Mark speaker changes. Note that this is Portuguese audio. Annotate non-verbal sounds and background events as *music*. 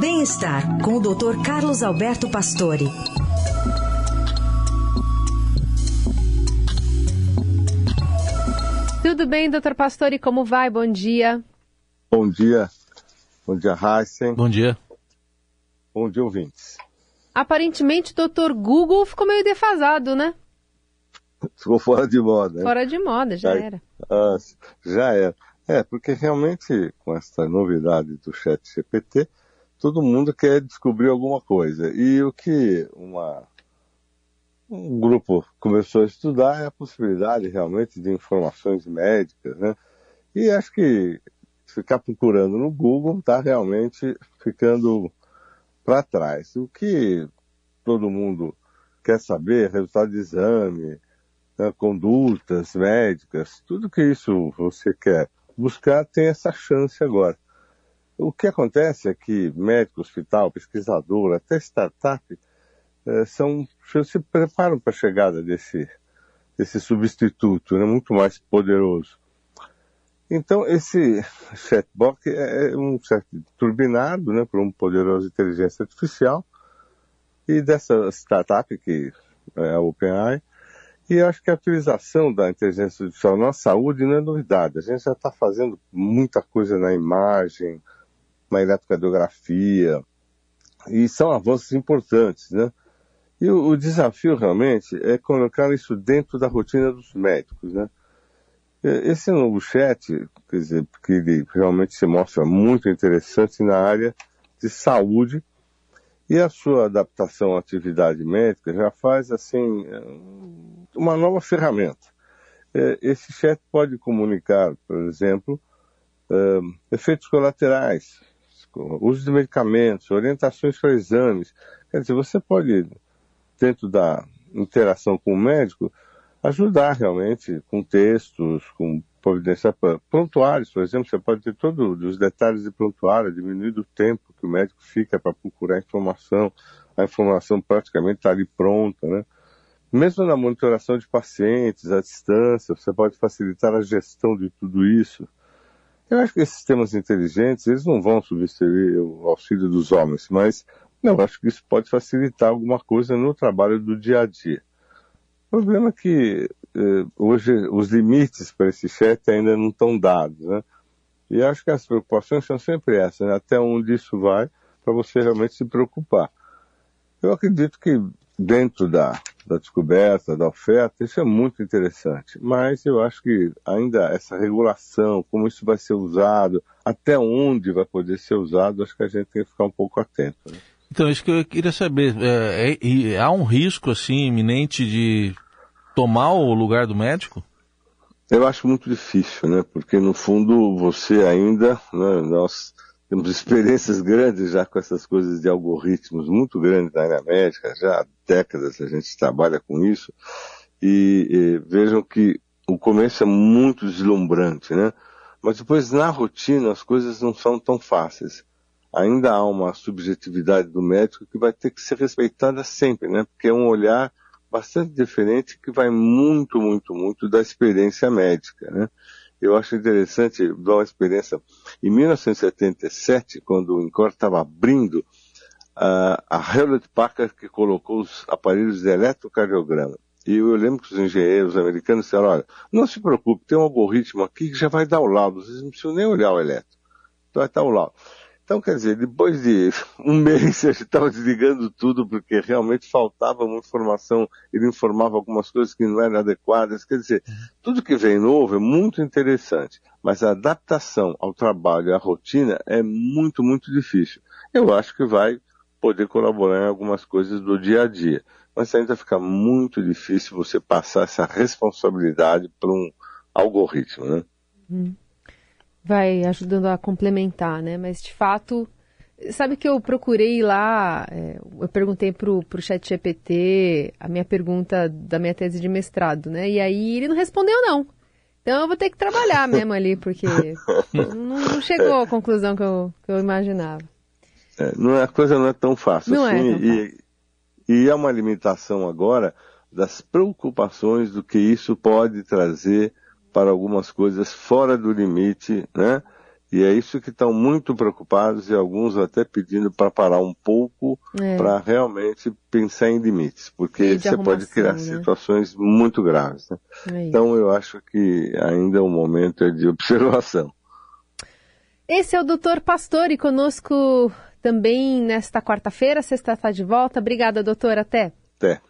Speaker 1: Bem-estar com o Dr. Carlos Alberto Pastore.
Speaker 2: Tudo bem, doutor Pastore? Como vai? Bom dia.
Speaker 3: Bom dia. Bom dia, Heisen.
Speaker 4: Bom dia.
Speaker 3: Bom dia, ouvintes.
Speaker 2: Aparentemente, o doutor Google ficou meio defasado, né?
Speaker 3: Ficou fora de moda. Né?
Speaker 2: Fora de moda, já era.
Speaker 3: Ah, já era. É, porque realmente, com essa novidade do chat GPT, todo mundo quer descobrir alguma coisa. E o que uma, um grupo começou a estudar é a possibilidade realmente de informações médicas, né? E acho que ficar procurando no Google está realmente ficando para trás. O que todo mundo quer saber, resultado de exame, né, condutas médicas, tudo que isso você quer buscar tem essa chance agora. O que acontece é que médico, hospital, pesquisador, até startup, eh, são, se preparam para a chegada desse, desse substituto, né, muito mais poderoso. Então, esse chatbot é, é um chat turbinado né, por uma poderosa inteligência artificial e dessa startup, que é a OpenAI, e acho que a utilização da inteligência artificial na saúde não é novidade. A gente já está fazendo muita coisa na imagem, na eletrocardiografia, e são avanços importantes, né? E o, o, desafio realmente é colocar isso dentro da rotina dos médicos, né? Esse novo chat, quer dizer, que ele realmente se mostra muito interessante na área de saúde e a sua adaptação à atividade médica já faz assim uma nova ferramenta. Esse chat pode comunicar, por exemplo, efeitos colaterais, uso de medicamentos, orientações para exames. Quer dizer, você pode, dentro da interação com o médico, ajudar realmente com textos, com providência prontuários, por exemplo, você pode ter todos os detalhes de prontuário, diminuir o tempo que o médico fica para procurar informação, a informação praticamente está ali pronta, né? Mesmo na monitoração de pacientes à distância, você pode facilitar a gestão de tudo isso. Eu acho que esses sistemas inteligentes, eles não vão substituir o auxílio dos homens, mas eu acho que isso pode facilitar alguma coisa no trabalho do dia a dia. O problema é que eh, hoje os limites para esse chat ainda não estão dados, né? E acho que as preocupações são sempre essas, né? até onde isso vai, para você realmente se preocupar. Eu acredito que dentro da, da descoberta, da oferta, isso é muito interessante. Mas eu acho que ainda essa regulação, como isso vai ser usado, até onde vai poder ser usado, acho que a gente tem que ficar um pouco atento. Né?
Speaker 4: Então, isso que eu queria saber. É, é, há um risco assim iminente de tomar o lugar do médico?
Speaker 3: Eu acho muito difícil, né? Porque no fundo você ainda, né, nós temos experiências grandes já com essas coisas de algoritmos muito grandes na área médica, já há décadas a gente trabalha com isso, e, e vejam que o começo é muito deslumbrante, né? Mas depois na rotina as coisas não são tão fáceis. Ainda há uma subjetividade do médico que vai ter que ser respeitada sempre, né? Porque é um olhar bastante diferente que vai muito, muito, muito da experiência médica, né? Eu acho interessante dar uma experiência. Em 1977, quando o Incor estava abrindo, a, a Hewlett Packard que colocou os aparelhos de eletrocardiograma. E eu lembro que os engenheiros americanos disseram, olha, não se preocupe, tem um algoritmo aqui que já vai dar o laudo, vocês não precisam nem olhar o eletro. Então vai estar o laudo. Então, quer dizer, depois de *laughs* um mês *laughs* gente estava desligando tudo porque realmente faltava uma informação, ele informava algumas coisas que não eram adequadas. Quer dizer, uhum. tudo que vem novo é muito interessante, mas a adaptação ao trabalho, à rotina é muito, muito difícil. Eu acho que vai poder colaborar em algumas coisas do dia a dia, mas ainda fica muito difícil você passar essa responsabilidade para um algoritmo, né?
Speaker 2: Hum vai ajudando a complementar, né? Mas de fato, sabe que eu procurei lá, é, eu perguntei pro, pro chat GPT a minha pergunta da minha tese de mestrado, né? E aí ele não respondeu não. Então eu vou ter que trabalhar *laughs* mesmo ali, porque não, não *laughs* chegou à conclusão que eu, que eu imaginava.
Speaker 3: É, não é, a coisa não é tão fácil
Speaker 2: não
Speaker 3: assim.
Speaker 2: É tão
Speaker 3: e,
Speaker 2: fácil.
Speaker 3: e é uma limitação agora das preocupações do que isso pode trazer para algumas coisas fora do limite, né? E é isso que estão muito preocupados e alguns até pedindo para parar um pouco
Speaker 2: É.
Speaker 3: para realmente pensar em limites, porque
Speaker 2: E
Speaker 3: você pode criar
Speaker 2: né?
Speaker 3: situações muito graves. né?
Speaker 2: É.
Speaker 3: Então eu acho que ainda é um momento de observação.
Speaker 2: Esse é o doutor Pastore conosco também nesta quarta-feira. Sexta está de volta. Obrigada, doutor. Até.
Speaker 3: Até.